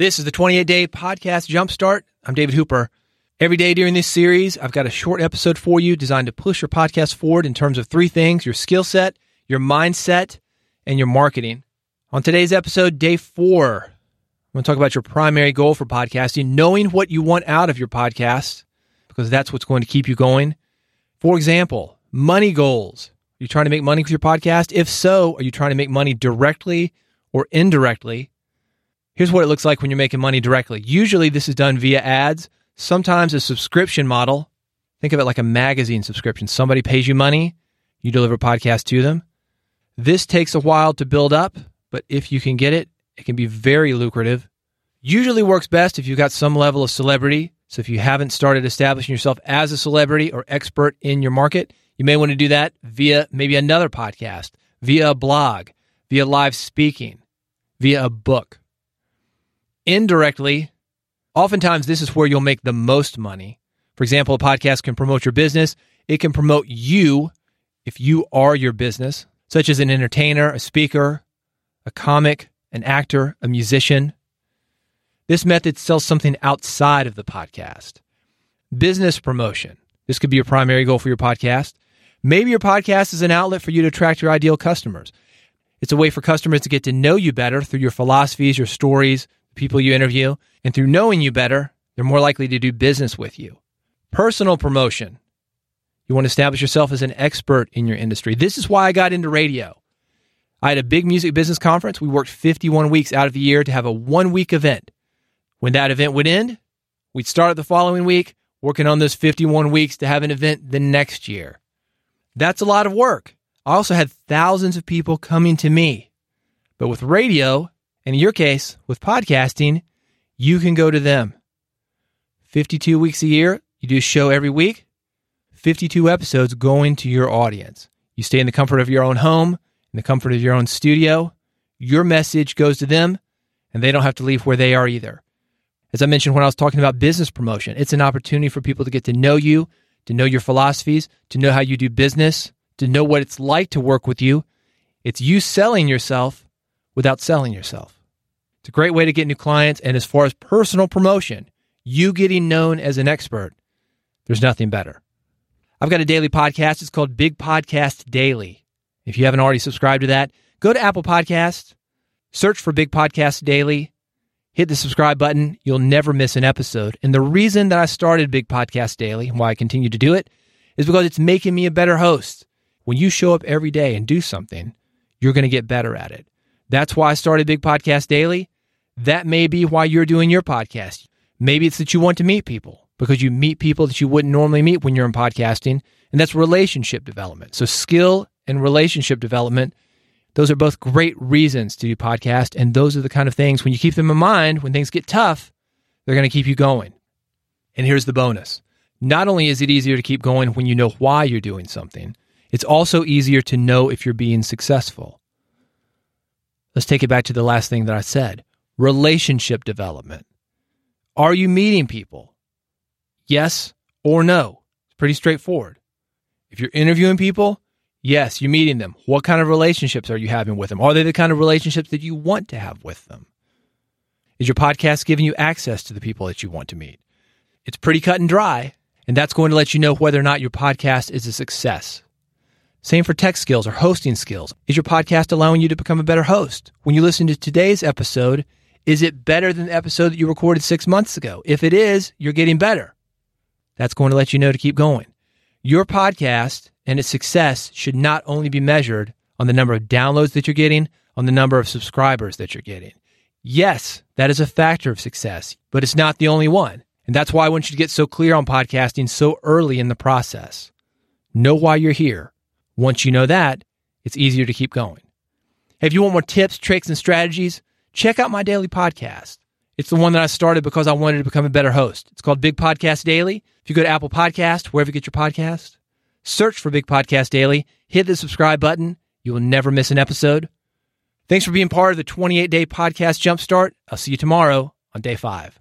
This is the 28 day podcast jumpstart. I'm David Hooper. Every day during this series, I've got a short episode for you designed to push your podcast forward in terms of three things your skill set, your mindset, and your marketing. On today's episode, day four, I'm going to talk about your primary goal for podcasting, knowing what you want out of your podcast, because that's what's going to keep you going. For example, money goals. Are you trying to make money with your podcast? If so, are you trying to make money directly or indirectly? Here's what it looks like when you're making money directly. Usually, this is done via ads, sometimes a subscription model. Think of it like a magazine subscription. Somebody pays you money, you deliver a podcast to them. This takes a while to build up, but if you can get it, it can be very lucrative. Usually works best if you've got some level of celebrity. So if you haven't started establishing yourself as a celebrity or expert in your market, you may want to do that via maybe another podcast, via a blog, via live speaking, via a book indirectly, oftentimes this is where you'll make the most money. For example, a podcast can promote your business, it can promote you if you are your business, such as an entertainer, a speaker, a comic, an actor, a musician. This method sells something outside of the podcast. Business promotion. This could be your primary goal for your podcast. Maybe your podcast is an outlet for you to attract your ideal customers. It's a way for customers to get to know you better through your philosophies, your stories, people you interview, and through knowing you better, they're more likely to do business with you. Personal promotion. You want to establish yourself as an expert in your industry. This is why I got into radio. I had a big music business conference. We worked 51 weeks out of the year to have a one week event. When that event would end, we'd start the following week working on those 51 weeks to have an event the next year. That's a lot of work. I also had thousands of people coming to me. But with radio, and in your case, with podcasting, you can go to them. 52 weeks a year, you do a show every week, 52 episodes going to your audience. You stay in the comfort of your own home, in the comfort of your own studio. Your message goes to them, and they don't have to leave where they are either. As I mentioned when I was talking about business promotion, it's an opportunity for people to get to know you, to know your philosophies, to know how you do business, to know what it's like to work with you. It's you selling yourself without selling yourself. It's a great way to get new clients. And as far as personal promotion, you getting known as an expert, there's nothing better. I've got a daily podcast. It's called Big Podcast Daily. If you haven't already subscribed to that, go to Apple Podcasts, search for Big Podcast Daily, hit the subscribe button. You'll never miss an episode. And the reason that I started Big Podcast Daily and why I continue to do it is because it's making me a better host. When you show up every day and do something, you're going to get better at it. That's why I started Big Podcast Daily. That may be why you're doing your podcast. Maybe it's that you want to meet people because you meet people that you wouldn't normally meet when you're in podcasting. And that's relationship development. So, skill and relationship development, those are both great reasons to do podcast. And those are the kind of things, when you keep them in mind, when things get tough, they're going to keep you going. And here's the bonus not only is it easier to keep going when you know why you're doing something, it's also easier to know if you're being successful. Let's take it back to the last thing that I said relationship development. Are you meeting people? Yes or no? It's pretty straightforward. If you're interviewing people, yes, you're meeting them. What kind of relationships are you having with them? Are they the kind of relationships that you want to have with them? Is your podcast giving you access to the people that you want to meet? It's pretty cut and dry, and that's going to let you know whether or not your podcast is a success. Same for tech skills or hosting skills. Is your podcast allowing you to become a better host? When you listen to today's episode, is it better than the episode that you recorded six months ago? If it is, you're getting better. That's going to let you know to keep going. Your podcast and its success should not only be measured on the number of downloads that you're getting, on the number of subscribers that you're getting. Yes, that is a factor of success, but it's not the only one. And that's why I want you to get so clear on podcasting so early in the process. Know why you're here once you know that, it's easier to keep going. If you want more tips, tricks, and strategies, check out my daily podcast. It's the one that I started because I wanted to become a better host. It's called Big Podcast Daily. If you go to Apple Podcast, wherever you get your podcast, search for Big Podcast Daily, hit the subscribe button. You will never miss an episode. Thanks for being part of the 28 day podcast jumpstart. I'll see you tomorrow on day five.